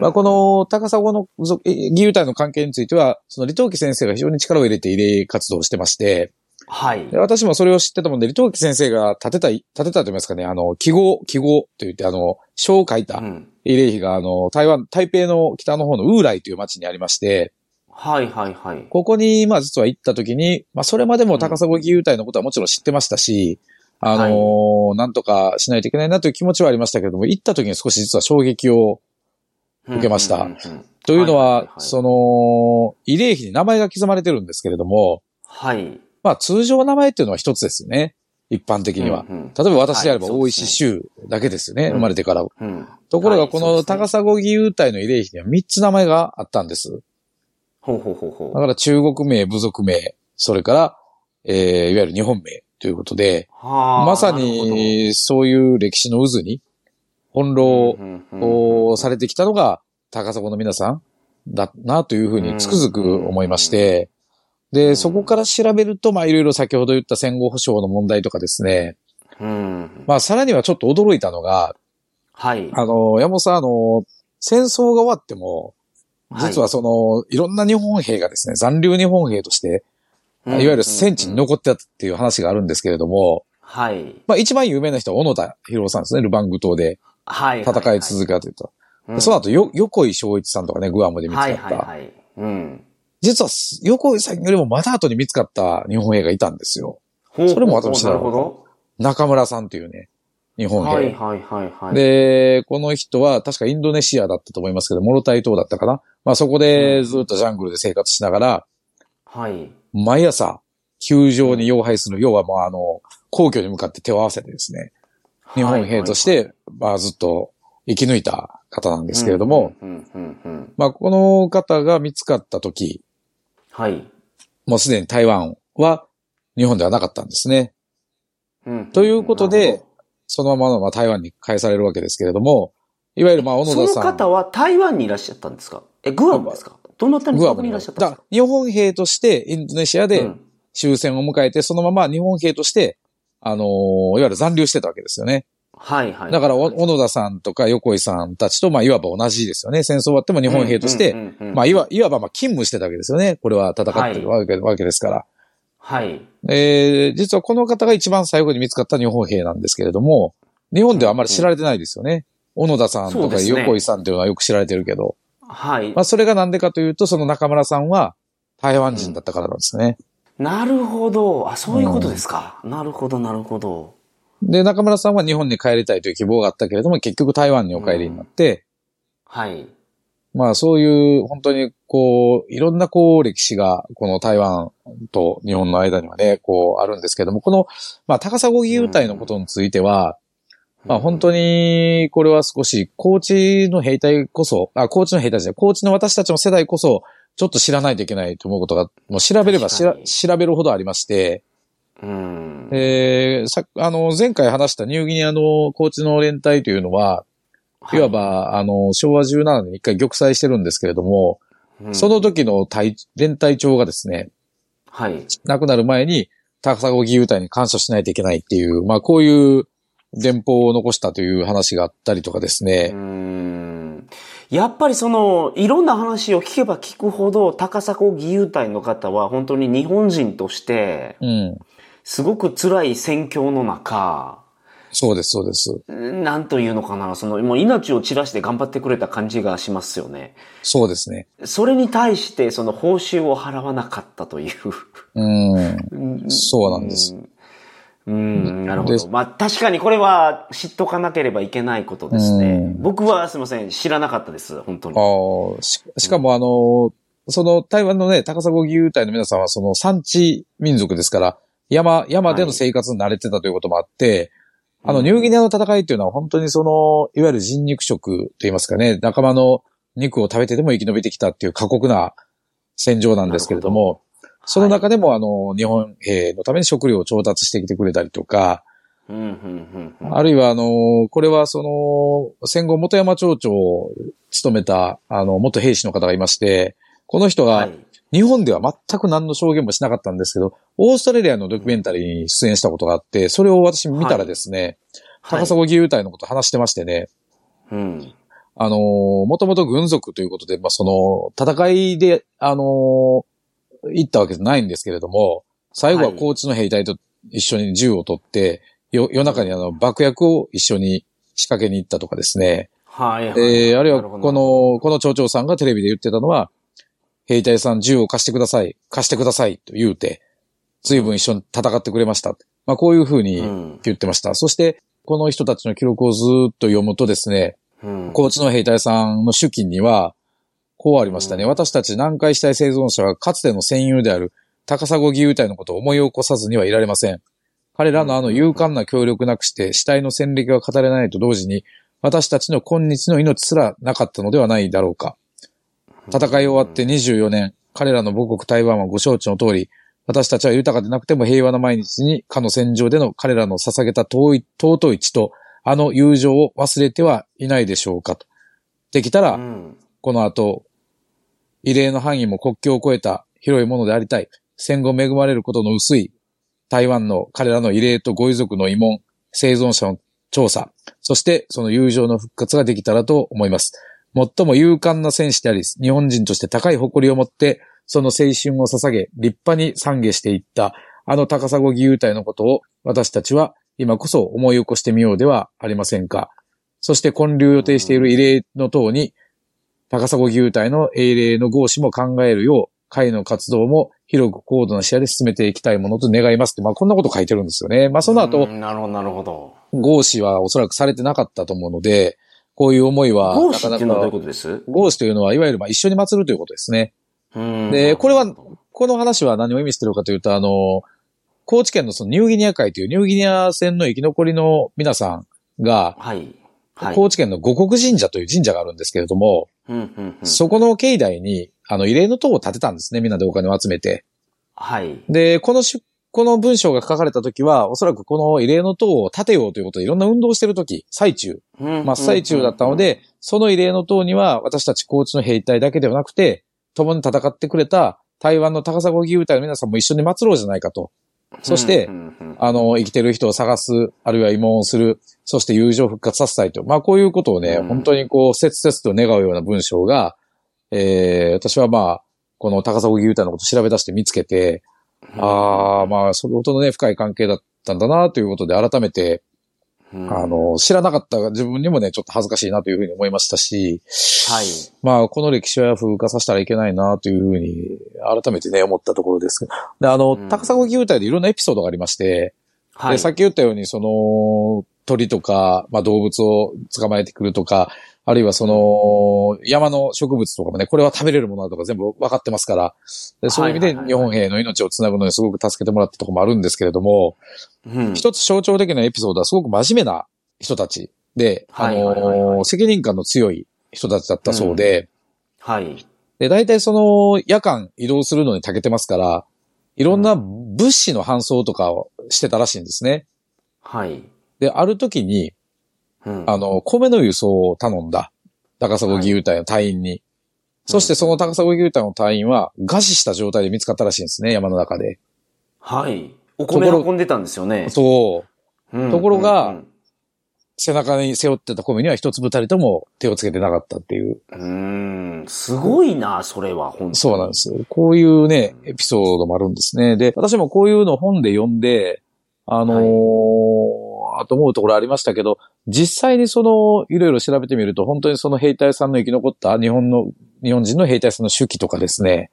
まあ、この高砂の義勇隊の関係については、その李登輝先生が非常に力を入れて慰霊活動をしてまして、はい。私もそれを知ってたもんで、李登輝先生が立てた、立てたと言いますかね、あの、記号、記号と言って、あの、書を書いた慰霊碑が、あの、台湾、台北の北の方のウーライという町にありまして、はいはいはい。ここに、まあ実は行った時に、まあそれまでも高砂義勇隊のことはもちろん知ってましたし、うんあのーはい、なんとかしないといけないなという気持ちはありましたけれども、行った時に少し実は衝撃を受けました。というのは、その、慰霊碑に名前が刻まれてるんですけれども、はい。まあ通常名前っていうのは一つですね。一般的には。うんうん、例えば私であれば大石州だけですよね。はい、生まれてから。うん、ところがこの高砂義勇隊の慰霊碑には三つ名前があったんです。ほうほうほうほう。だから中国名、部族名、それから、えー、いわゆる日本名ということで、まさにそういう歴史の渦に翻弄をされてきたのが高砂の皆さんだなというふうにつくづく思いまして、で、そこから調べると、まあいろいろ先ほど言った戦後保障の問題とかですね、まあさらにはちょっと驚いたのが、はい。あの、山本さん、あの、戦争が終わっても、実はその、いろんな日本兵がですね、残留日本兵としていわゆる戦地に残ってたっていう話があるんですけれども、はい。まあ一番有名な人は小野田博さんですね、ルバング島で。はい。戦い続けたというと。その後、よ、横井正一さんとかね、グアムで見つかった。はいはいはい。うん。実は、横井さんよりもまだ後に見つかった日本兵がいたんですよ。それも私なかった。中村さんっていうね、日本兵。はいはいはいはい。で、この人は確かインドネシアだったと思いますけど、モロタイ島だったかな。まあそこでずっとジャングルで生活しながら、はい。毎朝、球場に要配する、要はもうあの、皇居に向かって手を合わせてですね、日本兵として、まあずっと生き抜いた方なんですけれども、まあこの方が見つかった時、はい。もうすでに台湾は日本ではなかったんですね。ということで、そのままま台湾に返されるわけですけれども、いわゆるまあ小野田さん。その方は台湾にいらっしゃったんですか？え、グアムですか？どなたにそこにいらっしゃったんですか？日本兵としてインドネシアで終戦を迎えて、そのまま日本兵として、あのー、いわゆる残留してたわけですよね。はいはい。だから、小野田さんとか横井さんたちと、まあ、いわば同じですよね。戦争終わっても日本兵として、まあ、いわ、いわば、まあ、勤務してたわけですよね。これは戦ってるわけ,、わけですから。はい。えー、実はこの方が一番最後に見つかった日本兵なんですけれども、日本ではあまり知られてないですよね。小野田さんとか横井さんっていうのはよく知られてるけど。はい。まあ、それがなんでかというと、その中村さんは台湾人だったからなんですね。うん、なるほど。あ、そういうことですか。うん、なるほど、なるほど。で、中村さんは日本に帰りたいという希望があったけれども、結局台湾にお帰りになって、うん、はい。まあそういう、本当にこう、いろんなこう歴史が、この台湾と日本の間にはね、こうあるんですけども、この、まあ高砂義勇隊のことについては、うん、まあ本当に、これは少し、高知の兵隊こそ、あ、高知の兵隊じゃない、高知の私たちの世代こそ、ちょっと知らないといけないと思うことが、もう調べれば調べるほどありまして、うん。えー、さ、あの、前回話したニューギニアの高知の連隊というのは、い。わば、あの、昭和17年に一回玉砕してるんですけれども、うん、その時の隊、連隊長がですね、はい。亡くなる前に、高砂義勇隊に感謝しないといけないっていう、まあこういう電報を残したという話があったりとかですね。うんやっぱりその、いろんな話を聞けば聞くほど、高砂義勇隊の方は本当に日本人として、うん、すごく辛い戦況の中、そうです、そうです。なんというのかな、その、もう命を散らして頑張ってくれた感じがしますよね。そうですね。それに対して、その報酬を払わなかったという。うん。そうなんです。うん、なるほど。まあ確かにこれは知っとかなければいけないことですね。僕はすみません、知らなかったです、本当に。ああ、ししかもあの、その台湾のね、高砂義勇隊の皆さんはその産地民族ですから、山、山での生活に慣れてたということもあって、はい、あの、ニューギニアの戦いっていうのは本当にその、いわゆる人肉食といいますかね、仲間の肉を食べてでも生き延びてきたっていう過酷な戦場なんですけれども、その中でも、あの、日本兵のために食料を調達してきてくれたりとか、あるいは、あの、これはその、戦後元山町長を務めた、あの、元兵士の方がいまして、この人が、日本では全く何の証言もしなかったんですけど、オーストラリアのドキュメンタリーに出演したことがあって、それを私見たらですね、はい、高砂義勇隊のこと話してましてね、うん。あのもともと軍属ということで、まあ、その、戦いで、あの行ったわけじゃないんですけれども、最後は高知の兵隊と一緒に銃を取って、よ夜中にあの爆薬を一緒に仕掛けに行ったとかですね。はい、はい。えー、あるいはこの、この町長さんがテレビで言ってたのは、兵隊さん銃を貸してください、貸してくださいと言うて、随分一緒に戦ってくれました。まあこういうふうに言ってました。うん、そして、この人たちの記録をずっと読むとですね、うん、高知の兵隊さんの手記には、こうありましたね。うん、私たち南海死体生存者はかつての戦友である高砂義勇隊のことを思い起こさずにはいられません。彼らのあの勇敢な協力なくして死体の戦歴が語れないと同時に、私たちの今日の命すらなかったのではないだろうか。戦い終わって24年、彼らの母国台湾はご承知の通り、私たちは豊かでなくても平和な毎日に、かの戦場での彼らの捧げた尊い尊い血と、あの友情を忘れてはいないでしょうかと。できたら、うん、この後、異例の範囲も国境を越えた広いものでありたい。戦後恵まれることの薄い台湾の彼らの異例とご遺族の慰問、生存者の調査、そしてその友情の復活ができたらと思います。最も勇敢な戦士であり、日本人として高い誇りを持って、その青春を捧げ、立派に懺悔していった、あの高砂義勇隊のことを、私たちは今こそ思い起こしてみようではありませんか。そして建立予定している異例の塔に、高砂義勇隊の英霊の合祀も考えるよう、会の活動も広く高度な視野で進めていきたいものと願いますって、まあこんなこと書いてるんですよね。まあその後、なるほど、なるほど。合祀はおそらくされてなかったと思うので、こういう思いは、合祀っていうのはどういうことです？合祀というのは、いわゆるまあ一緒に祀るということですね。で、これは、この話は何を意味してるかというと、あの、高知県のそのニューギニア海というニューギニア戦の生き残りの皆さんが、はい。はい、高知県の五国神社という神社があるんですけれども、うんうんうん、そこの境内に、あの、慰霊の塔を建てたんですね。みんなでお金を集めて。はい。で、このこの文章が書かれた時は、おそらくこの異例の塔を建てようということでいろんな運動をしてる時、最中、真っ最中だったので、その異例の塔には私たち高知の兵隊だけではなくて、共に戦ってくれた台湾の高砂義勇隊の皆さんも一緒に祀ろうじゃないかと。そして、あの、生きてる人を探す、あるいは慰問をする、そして友情復活させたいと。まあ、こういうことをね、本当にこう、切々と願うような文章が、えー、私はまあ、この高砂義勇隊のことを調べ出して見つけて、ああ、まあ、それほどのね、深い関係だったんだな、ということで、改めて、あの、知らなかった自分にもね、ちょっと恥ずかしいなというふうに思いましたし、はい。まあ、この歴史は風化させたらいけないなというふうに、改めてね、思ったところです。で、あの、高砂牛隊でいろんなエピソードがありまして、はい、で、さっき言ったように、その、鳥とか、まあ動物を捕まえてくるとか、あるいはその、山の植物とかもね、これは食べれるものだとか全部分かってますから、でそういう意味で日本兵の命をつなぐのにすごく助けてもらったところもあるんですけれども、うん、一つ象徴的なエピソードはすごく真面目な人たちで、あの、責任感の強い人たちだったそうで、うん、はい。で、大体その夜間移動するのに長けてますから、いろんな物資の搬送とかをしてたらしいんですね。はい。で、ある時に、あの、米の輸送を頼んだ。高砂義勇隊の隊員に。はい、そしてその高砂義勇隊の隊員は、餓死した状態で見つかったらしいんですね、山の中で。はい。お米運んでたんですよね。そう。うん、ところが、うんうん、背中に背負ってた米には一粒たりとも手をつけてなかったっていう。うん、すごいな、それは、本当に。そうなんです。こういうね、エピソードもあるんですね。で、私もこういうの本で読んで、あのーはいあと思うところありましたけど、実際にその、いろいろ調べてみると、本当にその兵隊さんの生き残った日本の、日本人の兵隊さんの手記とかですね、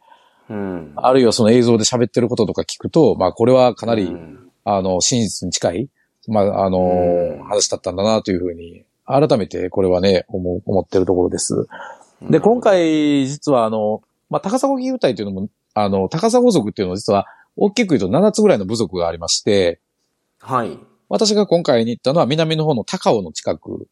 うん、あるいはその映像で喋ってることとか聞くと、まあこれはかなり、うん、あの、真実に近い、まあ、あの、うん、話だったんだなというふうに、改めてこれはね、思、思ってるところです。で、今回、実はあの、まあ、高砂義勇隊というのも、あの、高砂族っていうのは実は、大きく言うと7つぐらいの部族がありまして、はい。私が今回に行ったのは南の方の高尾の近く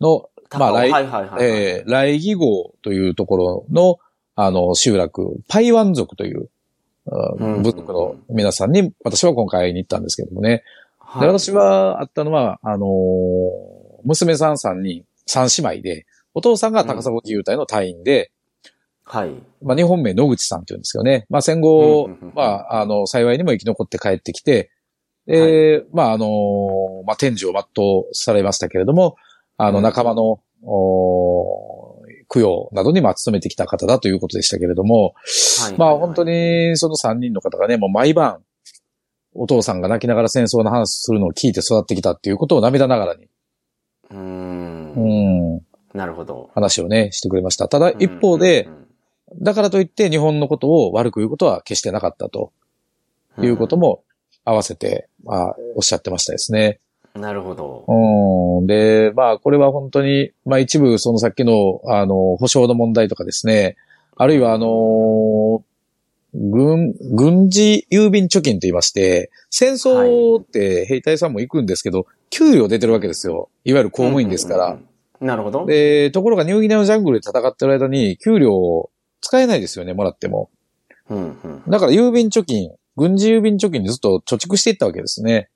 の、まあ、来、はいはいはい、えー、来義号というところの、あの、集落、パイワン族という、部族の皆さんに、私は今回に行ったんですけどもね。はい、で私はあったのは、あのー、娘さん3人、3姉妹で、お父さんが高砂義勇隊の隊員で、はい。まあ、日本名野口さんって言うんですけどね。まあ、戦後、まあ、あの、幸いにも生き残って帰ってきて、で、はい、まあ、あの、まあ、天寿を全うされましたけれども、あの、仲間の、お供養などに、まあ、勤めてきた方だということでしたけれども、はい、まあ、本当に、その三人の方がね、もう毎晩、お父さんが泣きながら戦争の話するのを聞いて育ってきたっていうことを涙ながらに。うん。うん。なるほど。話をね、してくれました。ただ、一方で、だからといって日本のことを悪く言うことは決してなかったと。いうことも合わせて、まあ、おっしゃってましたですね。なるほど。うん。で、まあ、これは本当に、まあ一部、そのさっきの、あの、保障の問題とかですね、あるいは、あの軍、軍事郵便貯金と言いまして、戦争って兵隊さんも行くんですけど、はい、給与出てるわけですよ。いわゆる公務員ですから。なるほど。で、ところがニューギニアのジャングルで戦ってる間に、給料を使えないですよね、もらっても。うんうん、だから郵便貯金、軍事郵便貯金にずっと貯蓄していったわけですね。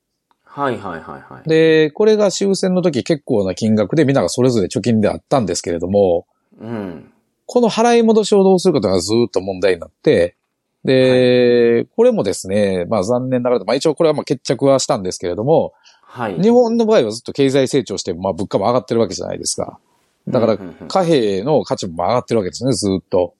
はいはいはいはい。で、これが終戦の時結構な金額でみんながそれぞれ貯金であったんですけれども、うん、この払い戻しをどうするかがずっと問題になって、で、はい、これもですね、まあ残念ながら、まあ一応これはまあ決着はしたんですけれども、はい。日本の場合はずっと経済成長して、まあ物価も上がってるわけじゃないですか。だから貨幣の価値も上がってるわけですね、ずっと。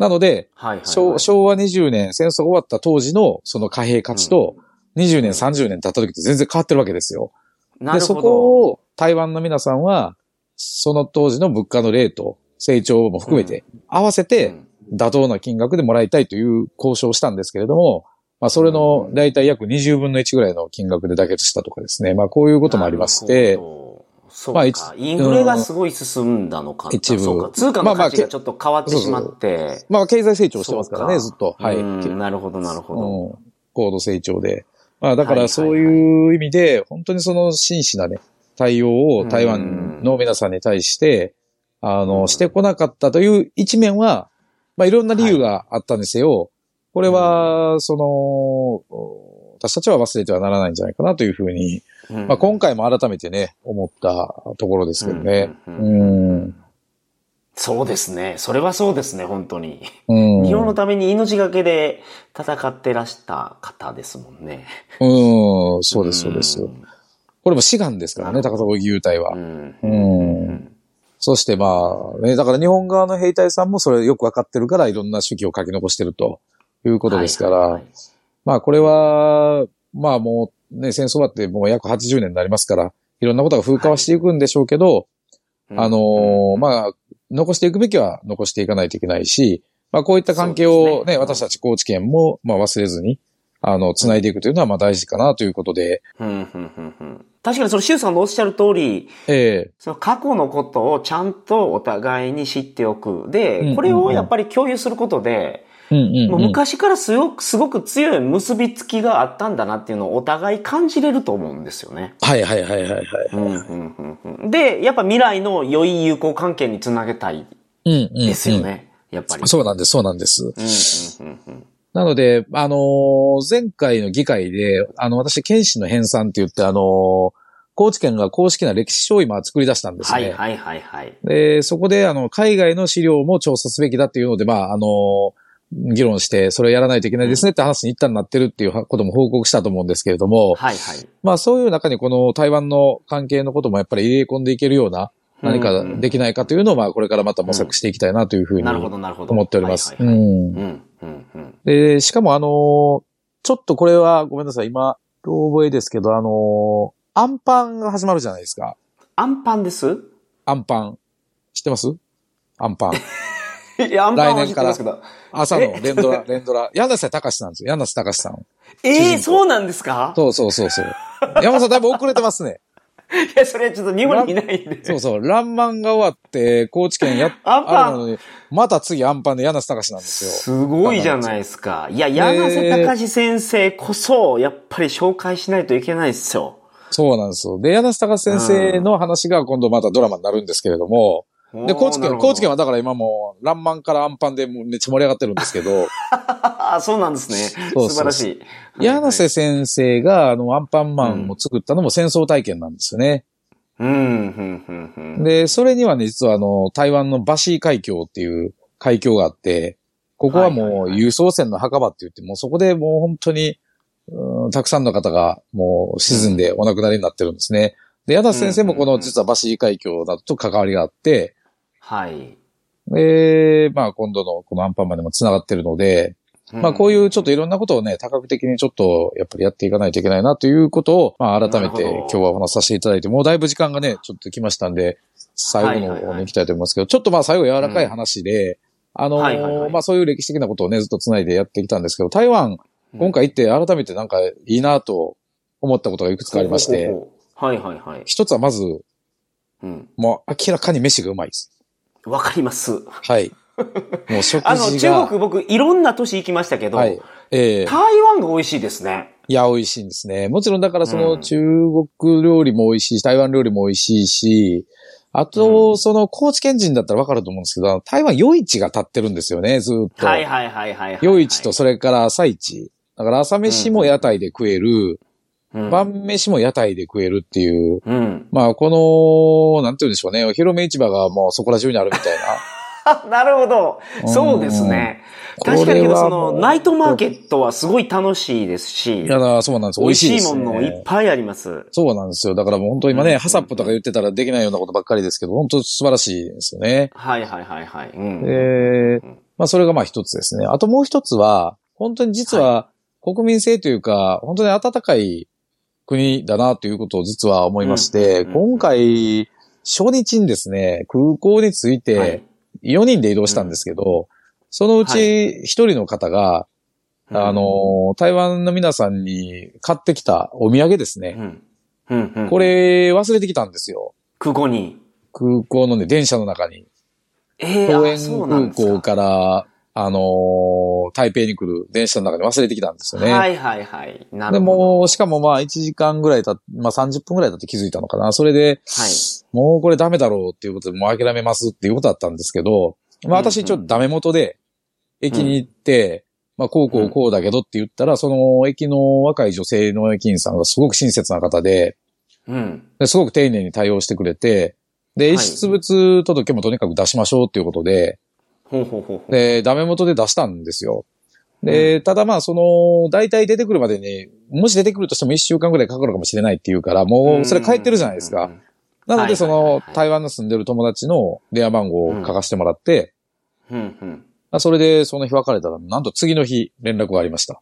なので、はいはいはい、昭和20年、戦争が終わった当時のその貨幣価値と、20年、30年経った時って全然変わってるわけですよ。で、そこを台湾の皆さんは、その当時の物価のレート、成長も含めて、合わせて妥当な金額でもらいたいという交渉をしたんですけれども、まあ、それの大体約20分の1ぐらいの金額で妥結したとかですね。まあ、こういうこともありまして、そうか、まあ、インフレがすごい進んだのか。一部。そうか。通貨の価値がちょっと変わってしまって。まあ、まあ、まあ、経済成長してますからね、ずっと。はい。なるほど、なるほど。高度成長で。まあ、だからそういう意味で、本当にその真摯なね、対応を台湾の皆さんに対して、あの、してこなかったという一面は、まあ、いろんな理由があったんですよ。これは、その、私たちは忘れてはならないんじゃないかなというふうに、うん、まあ今回も改めてね、思ったところですけどね。そうですね。それはそうですね、本当に。うん、日本のために命がけで戦ってらした方ですもんね。うん、そうです、そうです。これも志願ですからね、高砂義勇隊は。うん。うんそしてまあ、ね、だから日本側の兵隊さんもそれよくわかってるからいろんな手記を書き残してるということですから、まあこれは、まあもうね、戦争終わってもう約80年になりますから、いろんなことが風化はしていくんでしょうけど、はい、あのー、まあ、残していくべきは残していかないといけないし、まあこういった関係をね、ね私たち高知県も、まあ忘れずに、あの、繋いでいくというのは、まあ大事かなということで。うん、うん、うん、うん。確かにその、シュウさんのおっしゃる通り、ええその過去のことをちゃんとお互いに知っておく。で、これをやっぱり共有することで、昔からすごく、すごく強い結びつきがあったんだなっていうのをお互い感じれると思うんですよね。はいはいはいはいはい。で、やっぱ未来の良い友好関係につなげたいですよね。やっぱり。そうなんです、そうなんです。なので、あのー、前回の議会で、あの、私、剣士の編纂って言って、あのー、高知県が公式な歴史書を今作り出したんですね。はいはいはいはい。で、そこで、あの、海外の資料も調査すべきだっていうので、まあ、あのー、議論して、それをやらないといけないですねって話に一旦なってるっていうことも報告したと思うんですけれども、はいはい。まあそういう中にこの台湾の関係のこともやっぱり入れ込んでいけるような何かできないかというのを、まあこれからまた模索していきたいなというふうに思っております。で、しかもあの、ちょっとこれはごめんなさい、今、覚えですけど、あの、アンパンが始まるじゃないですか。アンパンです？アンパン。知ってます？アンパン。いや、アンパンは知ってますけど。朝の連ドラ、連ドラ。柳瀬隆なんですよ。柳瀬隆さん。ええー、そうなんですか？そうそうそうそう。山さんだいぶ遅れてますね。いや、それちょっと日本にいないんで。そうそう。ランマンが終わって、高知県やっ、アンパンのに、また次アンパンで柳瀬隆なんですよ。すごいじゃないですか。いや、柳瀬隆先生こそ、やっぱり紹介しないといけないですよ。そうなんですよ。で、柳瀬隆先生の話が今度またドラマになるんですけれども、で、高知県、高知県はだから今もう、ランマンからアンパンでめっちゃ盛り上がってるんですけど。そうなんですね。そう素晴らしい。柳瀬先生が、あの、アンパンマンを作ったのも戦争体験なんですよね。うん、で、それにはね、実はあの、台湾のバシー海峡っていう海峡があって、ここはもう輸送船の墓場って言って、もうそこでもう本当に、たくさんの方がもう沈んでお亡くなりになってるんですね。で、矢田先生もこの実はバシー海峡などと関わりがあって、はい。で、まあ今度のこのアンパンマンでも繋がってるので、まあこういうちょっといろんなことをね、多角的にちょっとやっぱりやっていかないといけないなということを、まあ改めて今日はお話しさせていただいて、もうだいぶ時間がね、ちょっと来ましたんで、最後の方に行きたいと思いますけど、ちょっとまあ最後柔らかい話で、あのまあそういう歴史的なことをね、ずっと繋いでやってきたんですけど、台湾、今回行って改めてなんかいいなと思ったことがいくつかありまして、はいはいはい。一つはまず、うん、もう明らかに飯がうまいです。わかります。はい。もう食事が。あの、中国僕いろんな都市行きましたけど、はい、えー、台湾が美味しいですね。いや、美味しいんですね。もちろんだからその中国料理も美味しいし、台湾料理も美味しいし、あと、その、高知県人だったらわかると思うんですけど、台湾夜市が立ってるんですよね、ずっと。はいはいはいはい、はい、夜市とそれから朝市。だから朝飯も屋台で食える、うん、晩飯も屋台で食えるっていう。うん、まあ、この、なんて言うんでしょうね、お披露目市場がもうそこら中にあるみたいな。なるほど。そうですね。確かにけど、その、ナイトマーケットはすごい楽しいですし。いやそうなんです。美味しいね。美味しいものいっぱいあります。そうなんですよ。だからもう本当今ね、ハサップとか言ってたらできないようなことばっかりですけど、本当素晴らしいですよね。はいはいはいはい。うん、えまあそれがまあ一つですね。あともう一つは、本当に実は国民性というか、本当に温かい国だなということを実は思いまして、今回、初日にですね、空港に着いて、4人で移動したんですけど、そのうち1人の方が、あの、台湾の皆さんに買ってきたお土産ですね。これ忘れてきたんですよ。空港に。空港のね、電車の中に。えー、園空港から、あのー、台北に来る電車の中で忘れてきたんですよね。はいはいはい。なるほど。でも、しかもまあ1時間ぐらいたまあ30分ぐらい経って気づいたのかな。それで、はい、もうこれダメだろうっていうことで、もう諦めますっていうことだったんですけど、まあ私ちょっとダメ元で、駅に行って、うん、まあこうこうこうだけどって言ったら、その駅の若い女性の駅員さんがすごく親切な方で、うん、ですごく丁寧に対応してくれて、で、遺失物届もとにかく出しましょうっていうことで、ほうほうほうで、ダメ元で出したんですよ。で、うん、ただまあ、その、大体出てくるまでに、もし出てくるとしても一週間ぐらいかかるかもしれないっていうから、もう、それ帰ってるじゃないですか。なので、その、台湾の住んでる友達の電話番号を書かせてもらって、うんうん、それで、その日別れたら、なんと次の日連絡がありました。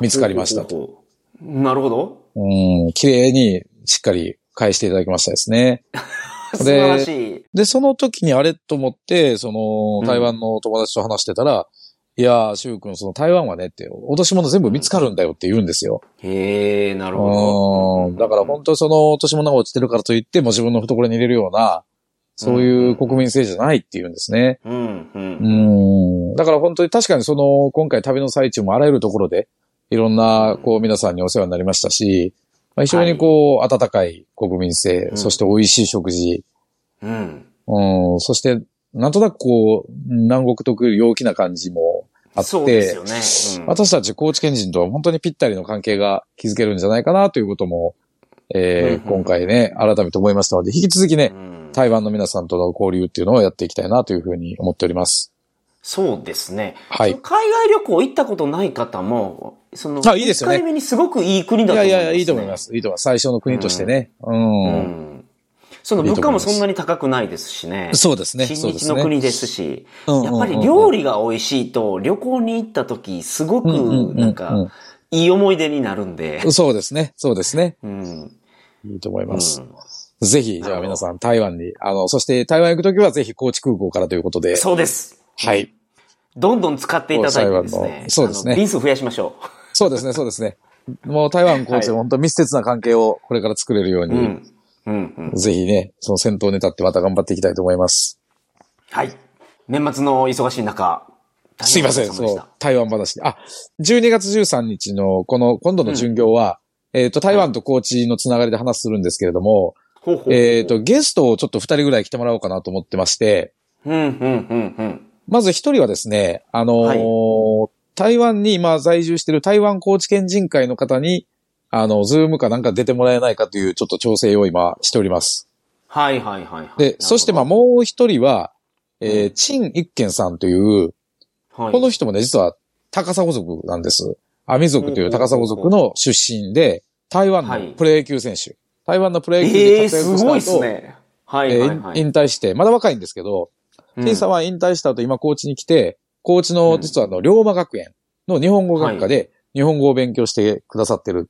見つかりましたと。なるほど。うん、綺麗にしっかり返していただきましたですね。素晴らしい。で、その時にあれと思って、その、台湾の友達と話してたら、いやー、シュウ君、その台湾はねって、落とし物全部見つかるんだよって言うんですよ。へえ、なるほど。だから本当その落とし物が落ちてるからといって、も自分の懐に入れるような、そういう国民性じゃないって言うんですね。うん、うん。うん。だから本当に確かにその、今回旅の最中もあらゆるところで、いろんな、こう、皆さんにお世話になりましたし、まあ、非常にこう、はい、温かい国民性、うん、そして美味しい食事、うん。うん、そして、なんとなくこう、南国特有陽気な感じもあって、そうですよね、うん、私たち高知県人とは本当にぴったりの関係が築けるんじゃないかなということも、えー、うんうん、今回ね、改めて思いましたので、引き続きね、うん、台湾の皆さんとの交流っていうのをやっていきたいなというふうに思っております。そうですね。はい。海外旅行行ったことない方も、その、あ、いいですよね。1回目にすごくいい国だと思います、ね、いやいや、いいと思います。いいと思います。最初の国としてね。うん。うん、その物価もそんなに高くないですしね。そうですね。親日の国ですし。やっぱり料理が美味しいと、旅行に行った時、すごく、なんか、いい思い出になるんで。そうですね。そうですね。うん。いいと思います。うんぜひ、じゃあ皆さん台湾に、あの、そして台湾行くときはぜひ高知空港からということで。そうです。はい。どんどん使っていただいてですね。そうですね。便数増やしましょう。そうですね、そうですね。もう台湾高知で本当密接な関係をこれから作れるように、うんうんうん、ぜひね、その先頭に立ってまた頑張っていきたいと思います。はい。年末の忙しい中、すいません、そう、台湾話あ、12月13日のこの今度の巡業は、うん、えっ、と、台湾と高知のつながりで話するんですけれども、えっ、と、ゲストをちょっと二人ぐらい来てもらおうかなと思ってまして、うん、うん、うん、うん。まず一人はですね、あのーはい、台湾に今在住している台湾高知県人会の方に、あの、ズームかなんか出てもらえないかというちょっと調整を今しております。はいはいはい、はい。で、そしてまあもう一人は、えー、陳一賢さんという、はい、この人もね、実は高砂族なんです。アミ族という高砂族の出身で、台湾のプロ野球選手。はい、台湾のプロ野球で活躍した後、えー、すごいね。はいはい、はい、引退して、まだ若いんですけど、陳さんは引退した後、今高知に来て、高知の実はあの、龍馬学園の日本語学科で日本語を勉強してくださってる。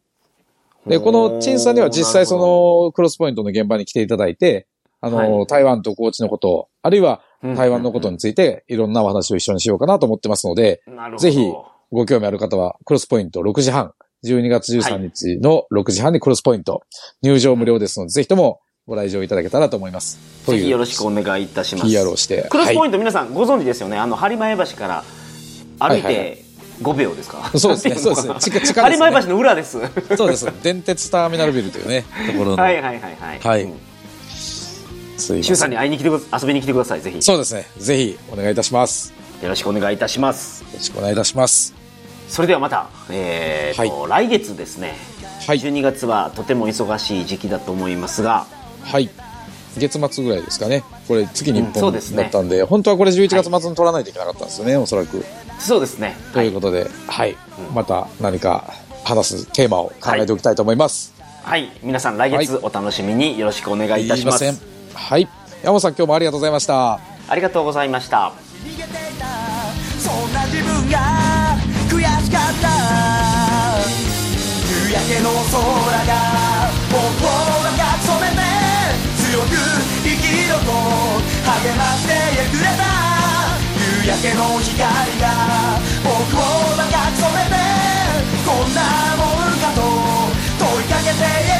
で、この陳さんには実際そのクロスポイントの現場に来ていただいて、あの、台湾と高知のこと、あるいは台湾のことについていろんなお話を一緒にしようかなと思ってますので、ぜひご興味ある方はクロスポイント6時半、12月13日の6時半にクロスポイント、入場無料ですので、ぜひともご来場いただけたらと思います。ぜひよろしくお願いいたします。PR をして。クロスポイント、皆さんご存知ですよね。あの、播磨橋から歩いて5秒ですか、そうですね。そうですね。近近播磨橋の裏です。そうです。電鉄ターミナルビルというね、ところの。はいはいはいはい。はい。すいさんに会いに来て遊びに来てください、ぜひ。そうですね。ぜひお願いいたします。よろしくお願いいたします。よろしくお願いいたします。それではまた、えーと、来月ですね。はい。12月はとても忙しい時期だと思いますが。はい。月末ぐらいですかね。これ月に1本だったんで、うんでね、本当はこれ11月末に取らないといけなかったんですよね、はい、おそらく。そうですね。ということで、はい、はい、また何か話すテーマを考えておきたいと思います。はい、はい、皆さん来月お楽しみによろしくお願いいたします。はい、山本さん今日もありがとうございました。ありがとうございました。そんな自分が悔しかった夕焼けの空が僕をと励ましてくれた。夕焼けの光が僕を抱き染めて。こんなもんかと問いかけて。